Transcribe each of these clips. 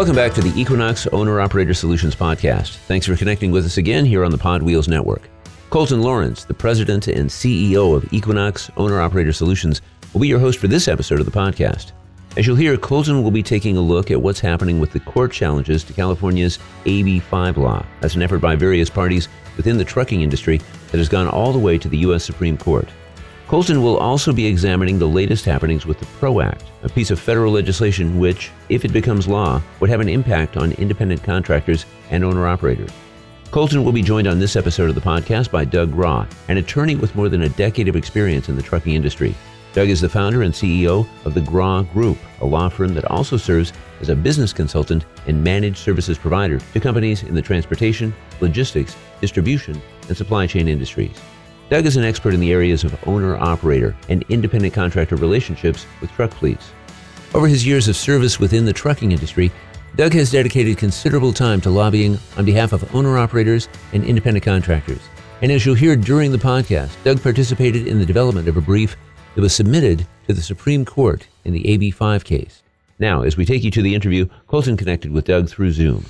Welcome back to the Equinox Owner Operator Solutions Podcast. Thanks for connecting with us again here on the Pod Wheels Network. Colton Lawrence, the president and CEO of Equinox Owner Operator Solutions, will be your host for this episode of the podcast. As you'll hear, Colton will be taking a look at what's happening with the court challenges to California's AB5 law. That's an effort by various parties within the trucking industry that has gone all the way to the U.S. Supreme Court. Colton will also be examining the latest happenings with the PRO Act, a piece of federal legislation which, if it becomes law, would have an impact on independent contractors and owner operators. Colton will be joined on this episode of the podcast by Doug Grawe, an attorney with more than a decade of experience in the trucking industry. Doug is the founder and CEO of the Grawe Group, a law firm that also serves as a business consultant and managed services provider to companies in the transportation, logistics, distribution, and supply chain industries. Doug is an expert in the areas of owner operator and independent contractor relationships with truck fleets. Over his years of service within the trucking industry, Doug has dedicated considerable time to lobbying on behalf of owner operators and independent contractors. And as you'll hear during the podcast, Doug participated in the development of a brief that was submitted to the Supreme Court in the AB5 case. Now, as we take you to the interview, Colton connected with Doug through Zoom.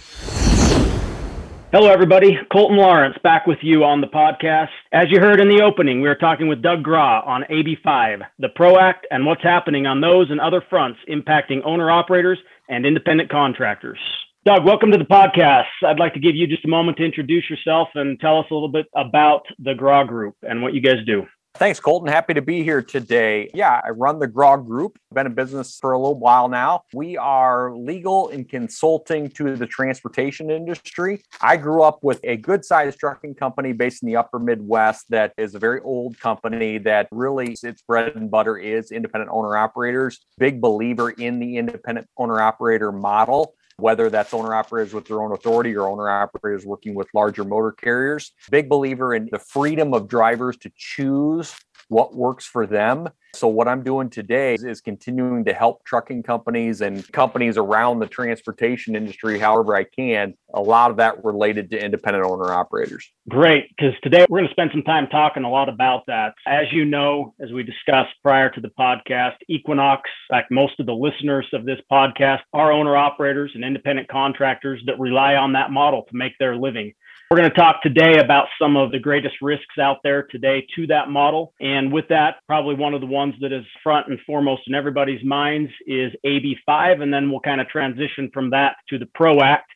Hello, everybody. Colton Lawrence back with you on the podcast. As you heard in the opening, we are talking with Doug Grawe on AB5, the PRO Act, and what's happening on those and other fronts impacting owner operators and independent contractors. Doug, welcome to the podcast. I'd like to give you just a moment to introduce yourself and tell us a little bit about the Grawe Group and what you guys do. Thanks, Colton. Happy to be here today. Yeah, I run the Grawe Group. Been in business for a little while now. We are legal and consulting to the transportation industry. I grew up with a good sized trucking company based in the upper Midwest that is a very old company that really its bread and butter is independent owner operators. Big believer in the independent owner operator model whether that's owner operators with their own authority or owner operators working with larger motor carriers. Big believer in the freedom of drivers to choose what works for them. So, what I'm doing today is, continuing to help trucking companies and companies around the transportation industry however I can. A lot of that related to independent owner operators. Great, because today we're going to spend some time talking a lot about that. As you know, as we discussed prior to the podcast, Equinox, like most of the listeners of this podcast, are owner operators and independent contractors that rely on that model to make their living. We're going to talk today about some of the greatest risks out there today to that model. And with that, probably one of the ones that is front and foremost in everybody's minds is AB5. And then we'll kind of transition from that to the PRO Act.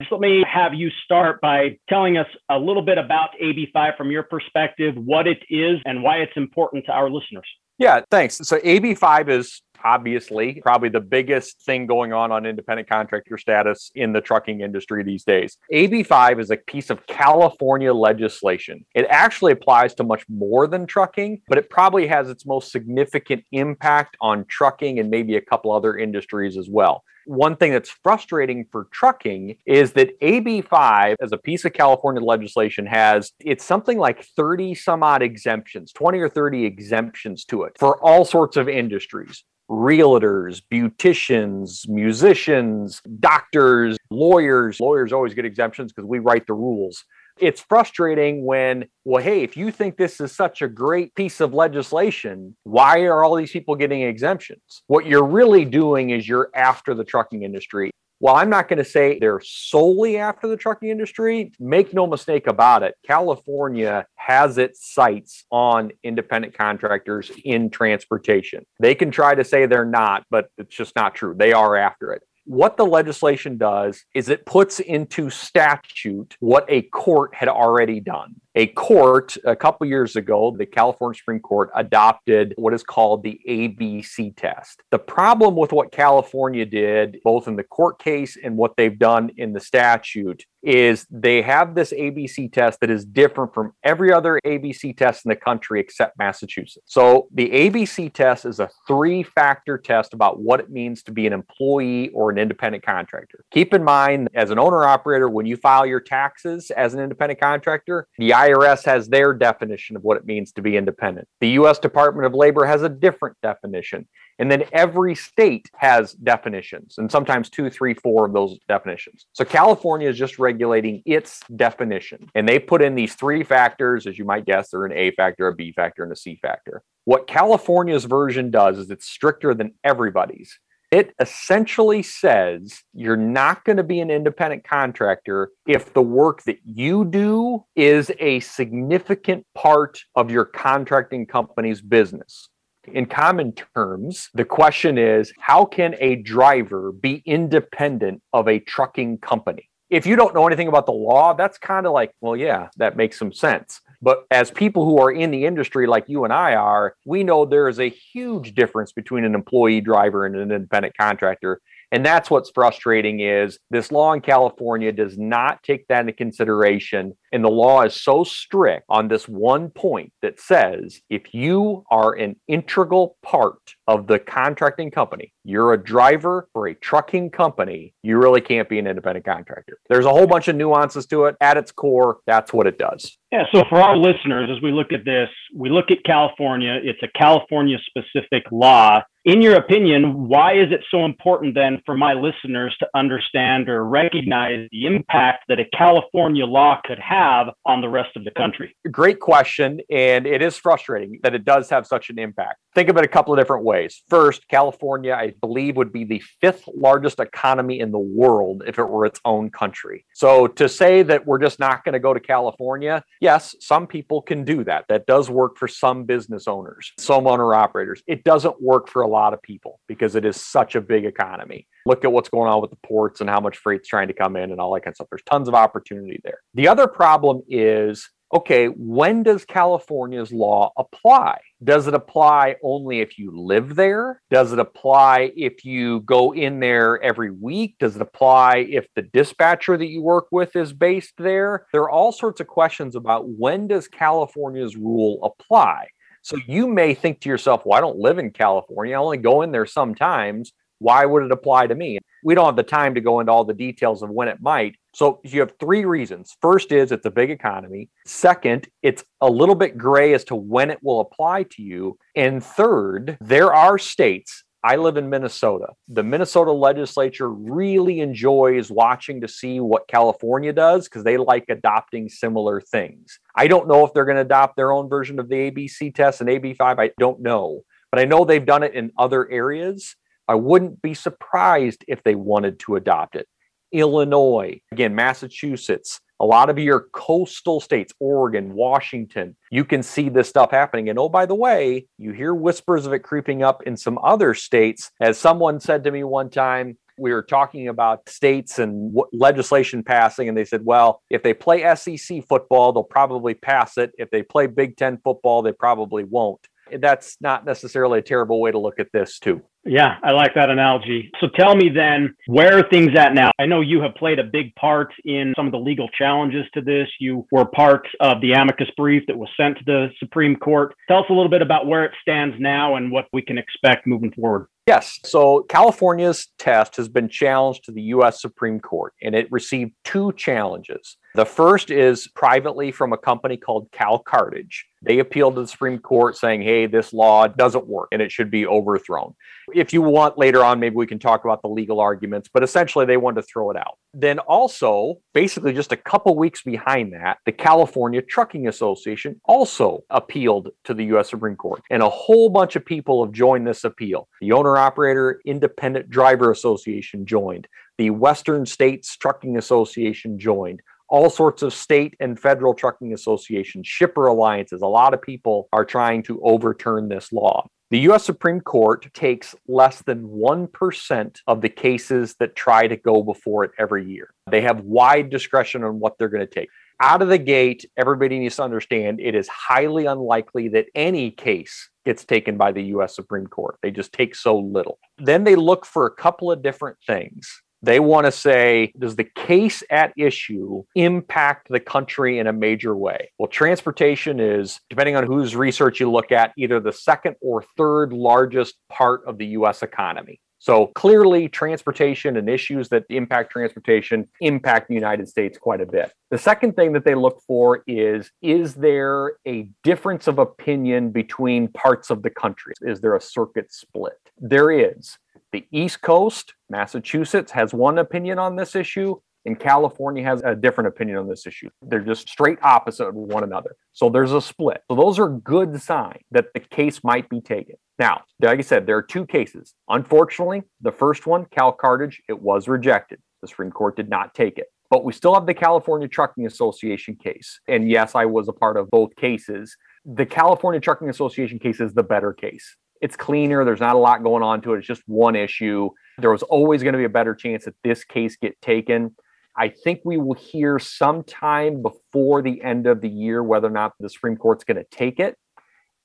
Just let me have you start by telling us a little bit about AB5 from your perspective, what it is, and why it's important to our listeners. Yeah, thanks. So AB5 is obviously probably the biggest thing going on on independent contractor status in the trucking industry these days. AB5 is a piece of California legislation. It actually applies to much more than trucking, but it probably has its most significant impact on trucking and maybe a couple other industries as well one thing that's frustrating for trucking is that AB5, as a piece of California legislation, has it's something like 30 some odd exemptions, 20 or 30 exemptions to it for all sorts of industries realtors, beauticians, musicians, doctors, lawyers. Lawyers always get exemptions because we write the rules it's frustrating when, well, hey, if you think this is such a great piece of legislation, why are all these people getting exemptions? What you're really doing is you're after the trucking industry. While I'm not going to say they're solely after the trucking industry, make no mistake about it. California has its sights on independent contractors in transportation. They can try to say they're not, but it's just not true. They are after it what the legislation does is it puts into statute what a court had already done a court a couple years ago, the California Supreme Court adopted what is called the ABC test. The problem with what California did, both in the court case and what they've done in the statute, is they have this ABC test that is different from every other ABC test in the country except Massachusetts. So the ABC test is a three factor test about what it means to be an employee or an independent contractor. Keep in mind, as an owner operator, when you file your taxes as an independent contractor, the IRS has their definition of what it means to be independent. The US Department of Labor has a different definition. And then every state has definitions, and sometimes two, three, four of those definitions. So California is just regulating its definition. And they put in these three factors, as you might guess, they're an A factor, a B factor, and a C factor. What California's version does is it's stricter than everybody's. It essentially says you're not going to be an independent contractor if the work that you do is a significant part of your contracting company's business. In common terms, the question is how can a driver be independent of a trucking company? If you don't know anything about the law, that's kind of like, well, yeah, that makes some sense. But as people who are in the industry like you and I are, we know there is a huge difference between an employee driver and an independent contractor. And that's what's frustrating is this law in California does not take that into consideration. And the law is so strict on this one point that says if you are an integral part of the contracting company, you're a driver for a trucking company, you really can't be an independent contractor. There's a whole bunch of nuances to it. At its core, that's what it does. Yeah. So for our listeners, as we look at this, we look at California, it's a California specific law in your opinion, why is it so important then for my listeners to understand or recognize the impact that a California law could have on the rest of the country? Great question. And it is frustrating that it does have such an impact. Think of it a couple of different ways. First, California, I believe, would be the fifth largest economy in the world if it were its own country. So to say that we're just not going to go to California, yes, some people can do that. That does work for some business owners, some owner operators. It doesn't work for a lot of people because it is such a big economy. Look at what's going on with the ports and how much freight's trying to come in and all that kind of stuff. There's tons of opportunity there. The other problem is okay, when does California's law apply? Does it apply only if you live there? Does it apply if you go in there every week? Does it apply if the dispatcher that you work with is based there? There are all sorts of questions about when does California's rule apply? So you may think to yourself, well, I don't live in California. I only go in there sometimes. Why would it apply to me? We don't have the time to go into all the details of when it might. So you have three reasons. First is it's a big economy. Second, it's a little bit gray as to when it will apply to you. And third, there are states I live in Minnesota. The Minnesota legislature really enjoys watching to see what California does because they like adopting similar things. I don't know if they're going to adopt their own version of the ABC test and AB5. I don't know. But I know they've done it in other areas. I wouldn't be surprised if they wanted to adopt it. Illinois, again, Massachusetts, a lot of your coastal states, Oregon, Washington, you can see this stuff happening. And oh, by the way, you hear whispers of it creeping up in some other states. As someone said to me one time, we were talking about states and legislation passing, and they said, well, if they play SEC football, they'll probably pass it. If they play Big Ten football, they probably won't. That's not necessarily a terrible way to look at this, too. Yeah, I like that analogy. So tell me then, where are things at now? I know you have played a big part in some of the legal challenges to this. You were part of the amicus brief that was sent to the Supreme Court. Tell us a little bit about where it stands now and what we can expect moving forward. Yes. So California's test has been challenged to the U.S. Supreme Court, and it received two challenges. The first is privately from a company called Cal Cartage. They appealed to the Supreme Court saying, hey, this law doesn't work and it should be overthrown. If you want later on, maybe we can talk about the legal arguments, but essentially they wanted to throw it out. Then also, basically just a couple weeks behind that, the California Trucking Association also appealed to the U.S. Supreme Court. And a whole bunch of people have joined this appeal. The Owner Operator Independent Driver Association joined. The Western States Trucking Association joined all sorts of state and federal trucking associations, shipper alliances. A lot of people are trying to overturn this law. The US Supreme Court takes less than 1% of the cases that try to go before it every year. They have wide discretion on what they're going to take. Out of the gate, everybody needs to understand it is highly unlikely that any case gets taken by the US Supreme Court. They just take so little. Then they look for a couple of different things. They want to say, does the case at issue impact the country in a major way? Well, transportation is, depending on whose research you look at, either the second or third largest part of the US economy. So clearly, transportation and issues that impact transportation impact the United States quite a bit. The second thing that they look for is Is there a difference of opinion between parts of the country? Is there a circuit split? There is. The East Coast, Massachusetts, has one opinion on this issue. And California has a different opinion on this issue. They're just straight opposite of one another. So there's a split. So those are good signs that the case might be taken. Now, like I said, there are two cases. Unfortunately, the first one, Cal Cartage, it was rejected. The Supreme Court did not take it. But we still have the California Trucking Association case. And yes, I was a part of both cases. The California Trucking Association case is the better case. It's cleaner. There's not a lot going on to it. It's just one issue. There was always going to be a better chance that this case get taken. I think we will hear sometime before the end of the year whether or not the Supreme Court's going to take it.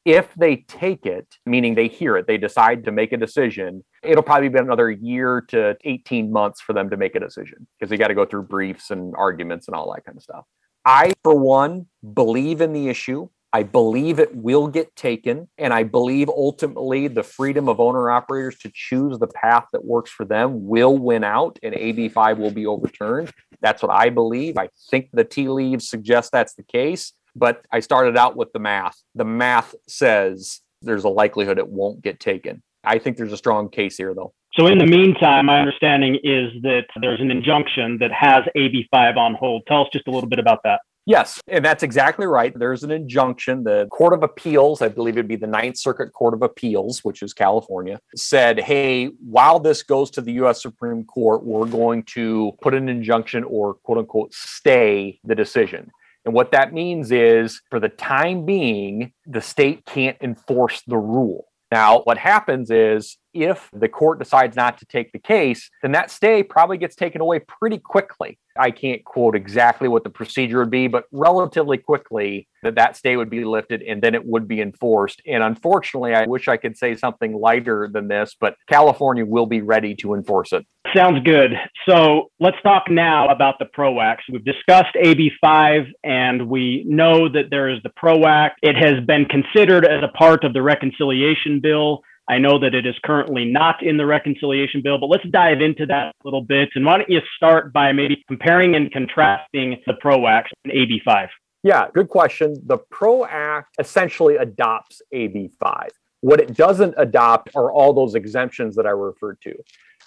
If they take it, meaning they hear it, they decide to make a decision, it'll probably be another year to 18 months for them to make a decision because they got to go through briefs and arguments and all that kind of stuff. I, for one, believe in the issue. I believe it will get taken. And I believe ultimately the freedom of owner operators to choose the path that works for them will win out and AB5 will be overturned. That's what I believe. I think the tea leaves suggest that's the case. But I started out with the math. The math says there's a likelihood it won't get taken. I think there's a strong case here, though. So, in the meantime, my understanding is that there's an injunction that has AB5 on hold. Tell us just a little bit about that. Yes, and that's exactly right. There's an injunction. The Court of Appeals, I believe it'd be the Ninth Circuit Court of Appeals, which is California, said, hey, while this goes to the US Supreme Court, we're going to put an injunction or quote unquote stay the decision. And what that means is, for the time being, the state can't enforce the rule. Now, what happens is if the court decides not to take the case, then that stay probably gets taken away pretty quickly. I can't quote exactly what the procedure would be, but relatively quickly that that stay would be lifted and then it would be enforced. And unfortunately, I wish I could say something lighter than this, but California will be ready to enforce it. Sounds good. So let's talk now about the PRO Act. We've discussed AB 5 and we know that there is the PRO Act. It has been considered as a part of the reconciliation bill. I know that it is currently not in the reconciliation bill, but let's dive into that a little bit. And why don't you start by maybe comparing and contrasting the PRO Act and AB 5? Yeah, good question. The PRO Act essentially adopts AB 5. What it doesn't adopt are all those exemptions that I referred to.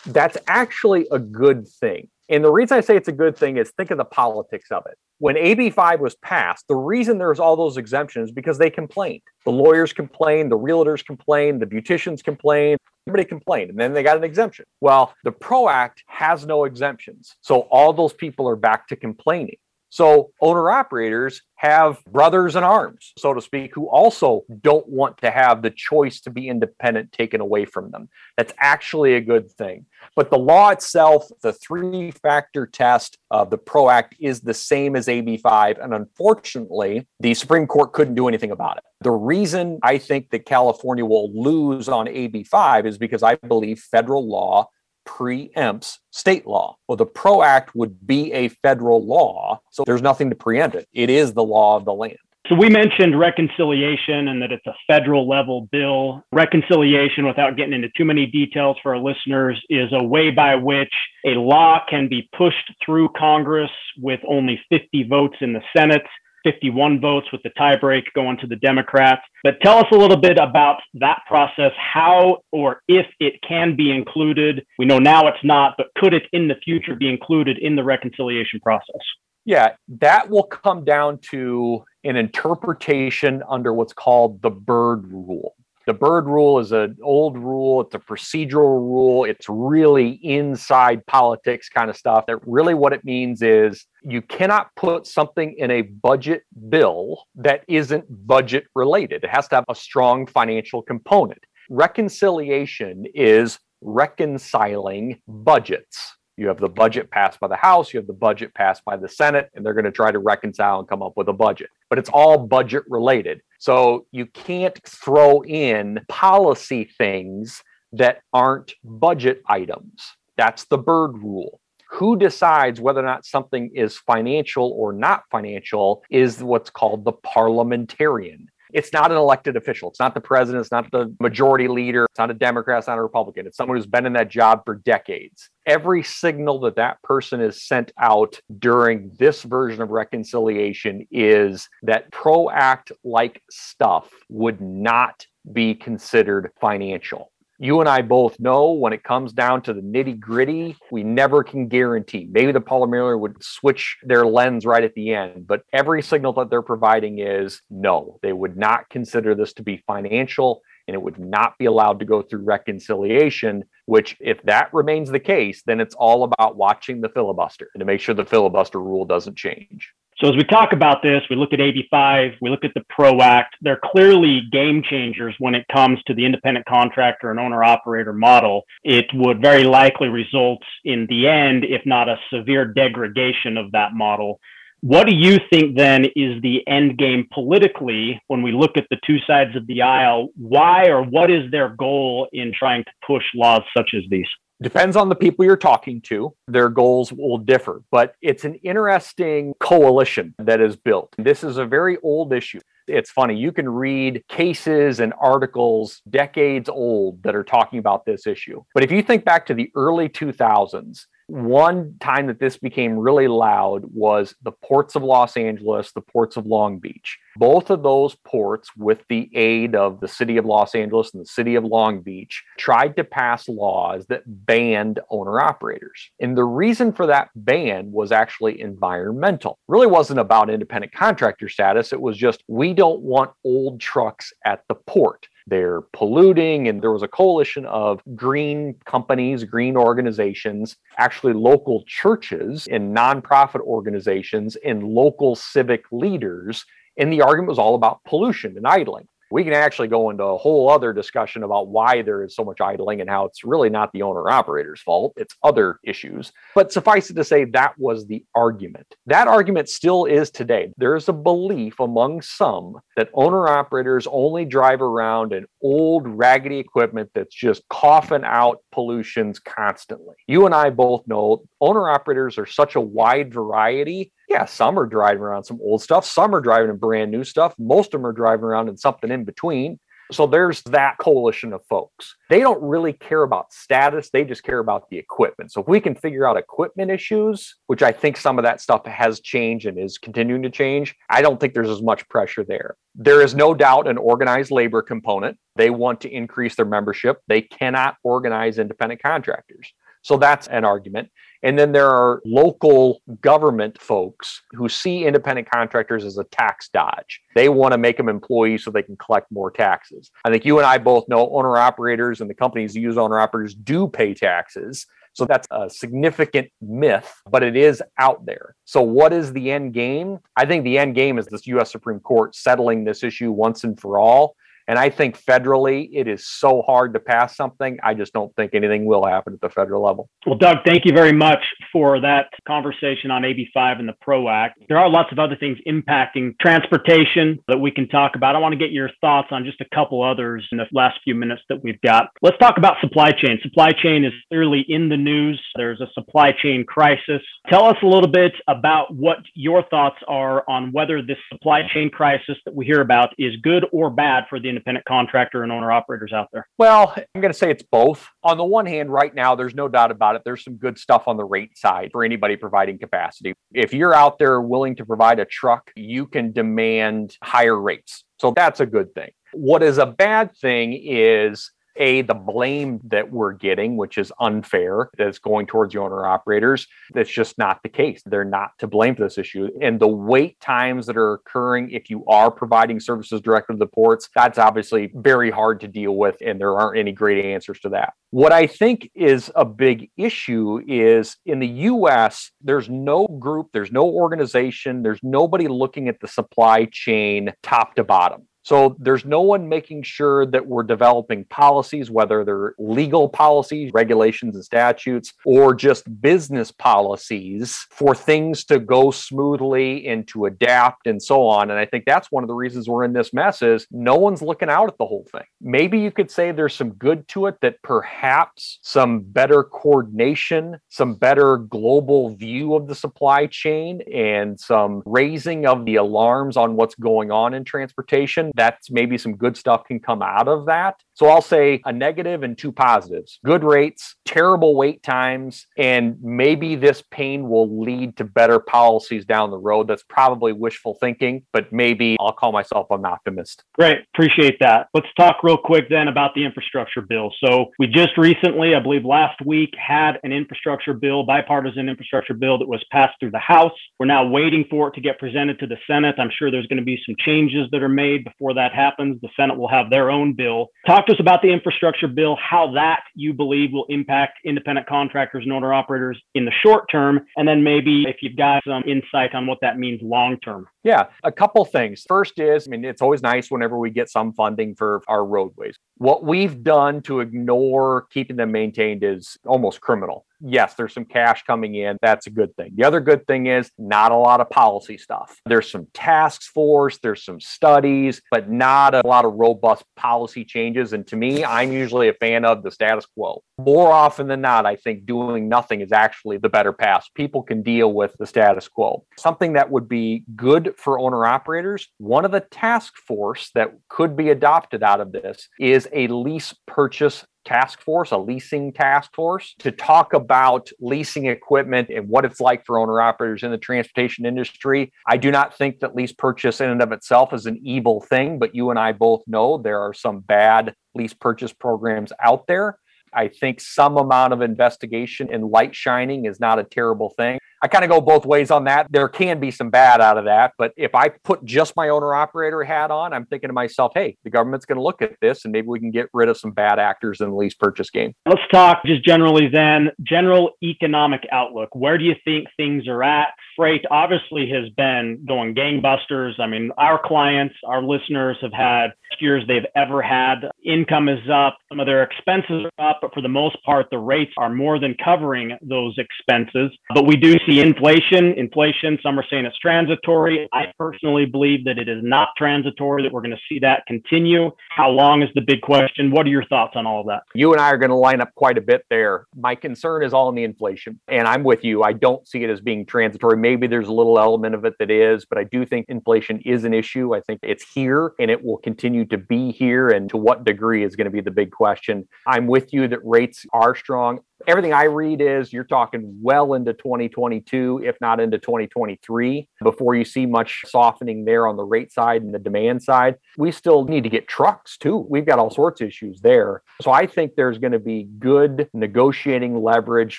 That's actually a good thing. And the reason I say it's a good thing is think of the politics of it when AB5 was passed, the reason there's all those exemptions because they complained. The lawyers complained, the realtors complained, the beauticians complained, everybody complained, and then they got an exemption. Well, the PRO Act has no exemptions. So all those people are back to complaining. So owner operators have brothers in arms, so to speak, who also don't want to have the choice to be independent taken away from them. That's actually a good thing. But the law itself, the three factor test of the PRO Act is the same as AB5. And unfortunately, the Supreme Court couldn't do anything about it. The reason I think that California will lose on AB5 is because I believe federal law preempts state law. Well, the PRO Act would be a federal law, so there's nothing to preempt it. It is the law of the land. So we mentioned reconciliation and that it's a federal level bill. Reconciliation, without getting into too many details for our listeners, is a way by which a law can be pushed through Congress with only 50 votes in the Senate 51 votes with the tiebreak going to the Democrats. But tell us a little bit about that process, how or if it can be included. We know now it's not, but could it in the future be included in the reconciliation process? Yeah, that will come down to an interpretation under what's called the Byrd rule. The Byrd rule is an old rule, it's a procedural rule, it's really inside politics kind of stuff. That really what it means is you cannot put something in a budget bill that isn't budget related. It has to have a strong financial component. Reconciliation is reconciling budgets. You have the budget passed by the House, you have the budget passed by the Senate, and they're going to try to reconcile and come up with a budget. But it's all budget related. So you can't throw in policy things that aren't budget items. That's the Byrd rule. Who decides whether or not something is financial or not financial is what's called the parliamentarian. It's not an elected official. It's not the president. It's not the majority leader. It's not a Democrat. It's not a Republican. It's someone who's been in that job for decades. Every signal that that person is sent out during this version of reconciliation is that PRO Act like stuff would not be considered financial. You and I both know when it comes down to the nitty gritty, we never can guarantee. Maybe the polymer would switch their lens right at the end, but every signal that they're providing is no, they would not consider this to be financial and it would not be allowed to go through reconciliation. Which, if that remains the case, then it's all about watching the filibuster and to make sure the filibuster rule doesn't change. So as we talk about this, we look at AB5, we look at the PRO Act. They're clearly game changers when it comes to the independent contractor and owner operator model. It would very likely result in the end, if not a severe degradation of that model. What do you think then is the end game politically when we look at the two sides of the aisle? Why or what is their goal in trying to push laws such as these? Depends on the people you're talking to. Their goals will differ, but it's an interesting coalition that is built. This is a very old issue. It's funny, you can read cases and articles decades old that are talking about this issue. But if you think back to the early 2000s, one time that this became really loud was the ports of Los Angeles, the ports of Long Beach. Both of those ports, with the aid of the city of Los Angeles and the city of Long Beach, tried to pass laws that banned owner operators. And the reason for that ban was actually environmental. It really wasn't about independent contractor status. It was just we don't want old trucks at the port they're polluting. And there was a coalition of green companies, green organizations, actually local churches and nonprofit organizations and local civic leaders. And the argument was all about pollution and idling we can actually go into a whole other discussion about why there is so much idling and how it's really not the owner operator's fault. It's other issues. But suffice it to say, that was the argument. That argument still is today. There is a belief among some that owner operators only drive around in old, raggedy equipment that's just coughing out pollutions constantly. You and I both know owner operators are such a wide variety yeah, some are driving around some old stuff, some are driving in brand new stuff, most of them are driving around in something in between. So there's that coalition of folks. They don't really care about status, they just care about the equipment. So if we can figure out equipment issues, which I think some of that stuff has changed and is continuing to change, I don't think there's as much pressure there. There is no doubt an organized labor component. They want to increase their membership. They cannot organize independent contractors. So that's an argument. And then there are local government folks who see independent contractors as a tax dodge. They want to make them employees so they can collect more taxes. I think you and I both know owner operators and the companies who use owner operators do pay taxes. So that's a significant myth, but it is out there. So, what is the end game? I think the end game is this US Supreme Court settling this issue once and for all and I think federally, it is so hard to pass something. I just don't think anything will happen at the federal level. Well, Doug, thank you very much for that conversation on AB5 and the PRO Act. There are lots of other things impacting transportation that we can talk about. I want to get your thoughts on just a couple others in the last few minutes that we've got. Let's talk about supply chain. Supply chain is clearly in the news. There's a supply chain crisis. Tell us a little bit about what your thoughts are on whether this supply chain crisis that we hear about is good or bad for the independent contractor and owner operators out there? Well, I'm going to say it's both. On the one hand, right now, there's no doubt about it. There's some good stuff on the rate side for anybody providing capacity. If you're out there willing to provide a truck, you can demand higher rates. So that's a good thing. What is a bad thing is a the blame that we're getting which is unfair that's going towards the owner operators that's just not the case. They're not to blame for this issue. And the wait times that are occurring if you are providing services directly to the ports that's obviously very hard to deal with and there aren't any great answers to that. What i think is a big issue is in the us there's no group there's no organization there's nobody looking at the supply chain top to bottom so there's no one making sure that we're developing policies, whether they're legal policies, regulations, and statutes, or just business policies for things to go smoothly and to adapt and so on. And I think that's one of the reasons we're in this mess is no one's looking out at the whole thing. Maybe you could say there's some good to it that perhaps some better coordination, some better global view of the supply chain, and some raising of the alarms on what's going on in transportation that's maybe some good stuff can come out of that. So I'll say a negative and two positives good rates, terrible wait times, and maybe this pain will lead to better policies down the road. That's probably wishful thinking, but maybe I'll call myself an optimist. Great. Appreciate that. Let's talk real quick then about the infrastructure bill. So we just recently, I believe last week, had an infrastructure bill, bipartisan infrastructure bill that was passed through the House. We're now waiting for it to get presented to the Senate. I'm sure there's going to be some changes that are made before that happens. The Senate will have their own bill. Talk to us about the infrastructure bill, how that you believe will impact independent contractors and owner operators in the short term, and then maybe if you've got some insight on what that means long term. Yeah, a couple things. First is, I mean, it's always nice whenever we get some funding for our roadways. What we've done to ignore keeping them maintained is almost criminal yes, there's some cash coming in. That's a good thing. The other good thing is not a lot of policy stuff. There's some task force, there's some studies, but not a lot of robust policy changes. And to me, I'm usually a fan of the status quo. More often than not, I think doing nothing is actually the better path. People can deal with the status quo. Something that would be good for owner operators, one of the task force that could be adopted out of this is a lease purchase task force, a leasing task force, to talk about leasing equipment and what it's like for owner operators in the transportation industry. I do not think that lease purchase in and of itself is an evil thing, but you and I both know there are some bad lease purchase programs out there. I think some amount of investigation and light shining is not a terrible thing. I kind of go both ways on that. There can be some bad out of that, but if I put just my owner operator hat on, I'm thinking to myself, hey, the government's going to look at this and maybe we can get rid of some bad actors in the lease purchase game. Let's talk just generally then, general economic outlook. Where do you think things are at? Freight obviously has been going gangbusters. I mean, our clients, our listeners have had years they've ever had. Income is up, some of their expenses are up, but for the most part, the rates are more than covering those expenses. But we do see inflation. Inflation, some are saying it's transitory. I personally believe that it is not transitory, that we're going to see that continue. How long is the big question? What are your thoughts on all of that? You and I are going to line up quite a bit there. My concern is all in the inflation. And I'm with you. I don't see it as being transitory. Maybe there's a little element of it that is, but I do think inflation is an issue. I think it's here and it will continue to be here. And to what degree is going to be the big question. I'm with you that rates are strong everything I read is you're talking well into 2022, if not into 2023, before you see much softening there on the rate side and the demand side. We still need to get trucks too. We've got all sorts of issues there. So I think there's going to be good negotiating leverage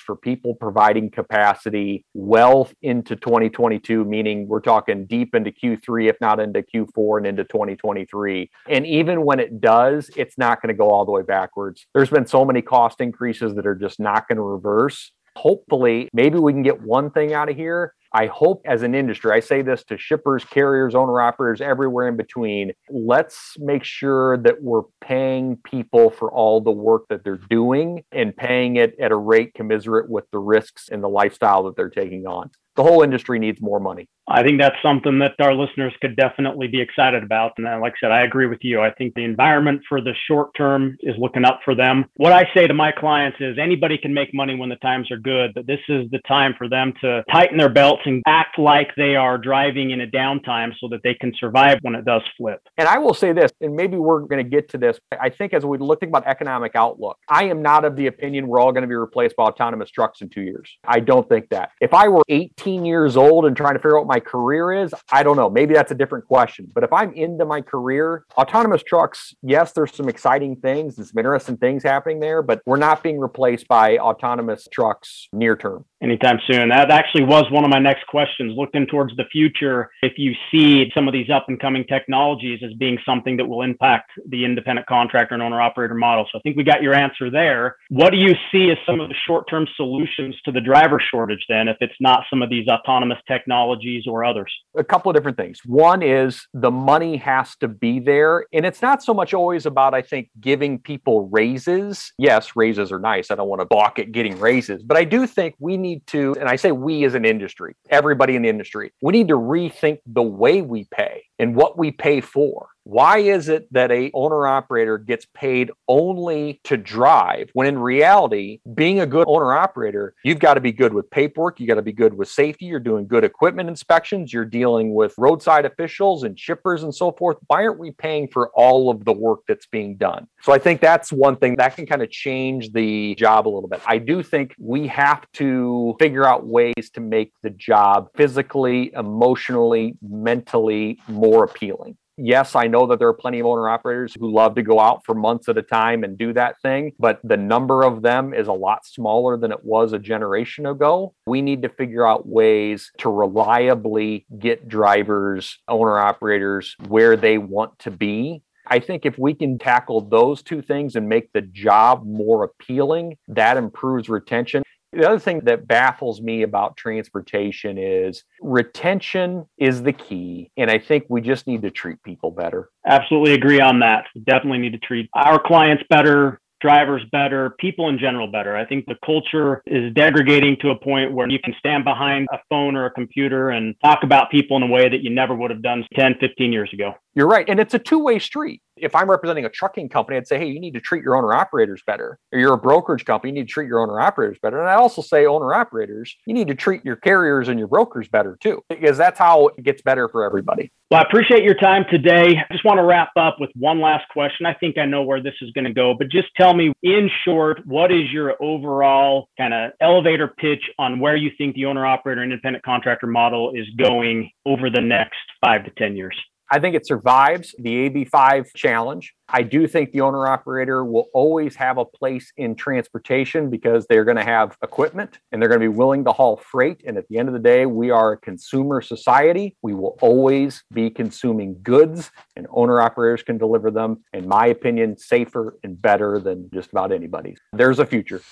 for people providing capacity well into 2022, meaning we're talking deep into Q3, if not into Q4 and into 2023. And even when it does, it's not going to go all the way backwards. There's been so many cost increases that are just not not going to reverse. Hopefully, maybe we can get one thing out of here. I hope as an industry, I say this to shippers, carriers, owner operators, everywhere in between. Let's make sure that we're paying people for all the work that they're doing and paying it at a rate commiserate with the risks and the lifestyle that they're taking on. The whole industry needs more money. I think that's something that our listeners could definitely be excited about. And uh, like I said, I agree with you. I think the environment for the short term is looking up for them. What I say to my clients is anybody can make money when the times are good, but this is the time for them to tighten their belts and act like they are driving in a downtime so that they can survive when it does flip. And I will say this, and maybe we're going to get to this. I think as we look about economic outlook, I am not of the opinion we're all going to be replaced by autonomous trucks in two years. I don't think that. If I were 18 years old and trying to figure out what my career is, I don't know. Maybe that's a different question. But if I'm into my career, autonomous trucks, yes, there's some exciting things and some interesting things happening there, but we're not being replaced by autonomous trucks near term anytime soon. That actually was one of my next questions. Looking towards the future, if you see some of these up and coming technologies as being something that will impact the independent contractor and owner operator model. So I think we got your answer there. What do you see as some of the short term solutions to the driver shortage then, if it's not some of these autonomous technologies or others? A couple of different things. One is the money has to be there. And it's not so much always about, I think, giving people raises. Yes, raises are nice. I don't want to balk at getting raises, but I do think we need to, and I say we as an industry, everybody in the industry, we need to rethink the way we pay. And what we pay for. Why is it that a owner operator gets paid only to drive when in reality, being a good owner operator, you've got to be good with paperwork, you got to be good with safety, you're doing good equipment inspections, you're dealing with roadside officials and shippers and so forth. Why aren't we paying for all of the work that's being done? So I think that's one thing that can kind of change the job a little bit. I do think we have to figure out ways to make the job physically, emotionally, mentally more appealing yes, I know that there are plenty of owner operators who love to go out for months at a time and do that thing, but the number of them is a lot smaller than it was a generation ago. We need to figure out ways to reliably get drivers, owner operators where they want to be I think if we can tackle those two things and make the job more appealing, that improves retention. The other thing that baffles me about transportation is retention is the key. And I think we just need to treat people better. Absolutely agree on that. definitely need to treat our clients better, drivers better, people in general better. I think the culture is degrading to a point where you can stand behind a phone or a computer and talk about people in a way that you never would have done 10, 15 years ago. You're right. And it's a two way street. If I'm representing a trucking company, I'd say, hey, you need to treat your owner operators better. Or you're a brokerage company, you need to treat your owner operators better. And I also say, owner operators, you need to treat your carriers and your brokers better too, because that's how it gets better for everybody. Well, I appreciate your time today. I just want to wrap up with one last question. I think I know where this is going to go, but just tell me in short, what is your overall kind of elevator pitch on where you think the owner operator independent contractor model is going over the next five to 10 years? I think it survives the AB5 challenge. I do think the owner operator will always have a place in transportation because they're going to have equipment and they're going to be willing to haul freight. And at the end of the day, we are a consumer society. We will always be consuming goods, and owner operators can deliver them, in my opinion, safer and better than just about anybody. There's a future.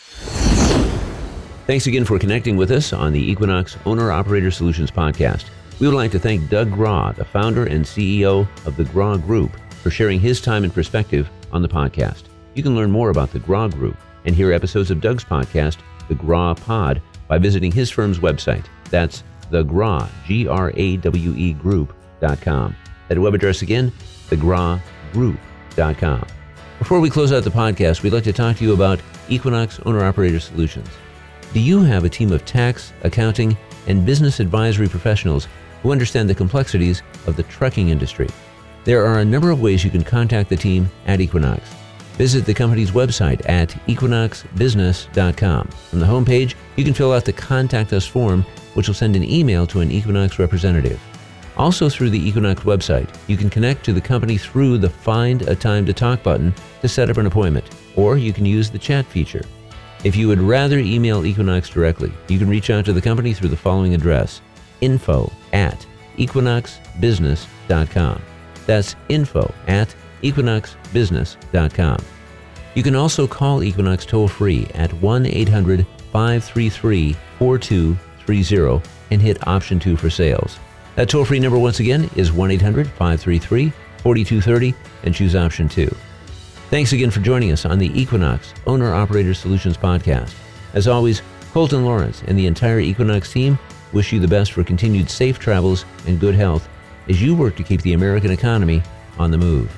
Thanks again for connecting with us on the Equinox Owner Operator Solutions podcast. We would like to thank Doug Grawe, the founder and CEO of the Grawe Group, for sharing his time and perspective on the podcast. You can learn more about the Grawe Group and hear episodes of Doug's podcast, The Grawe Pod, by visiting his firm's website. That's the Grawe, G-R-A-W-E group.com. That web address again, thegrawegroup.com. Before we close out the podcast, we'd like to talk to you about Equinox Owner Operator Solutions. Do you have a team of tax, accounting, and business advisory professionals who understand the complexities of the trucking industry. There are a number of ways you can contact the team at Equinox. Visit the company's website at equinoxbusiness.com. From the homepage, you can fill out the Contact Us form, which will send an email to an Equinox representative. Also, through the Equinox website, you can connect to the company through the Find a Time to Talk button to set up an appointment, or you can use the chat feature. If you would rather email Equinox directly, you can reach out to the company through the following address info at equinoxbusiness.com. That's info at equinoxbusiness.com. You can also call Equinox toll free at 1 800 533 4230 and hit option 2 for sales. That toll free number, once again, is 1 800 533 4230 and choose option 2. Thanks again for joining us on the Equinox Owner Operator Solutions podcast. As always, Colton Lawrence and the entire Equinox team wish you the best for continued safe travels and good health as you work to keep the American economy on the move.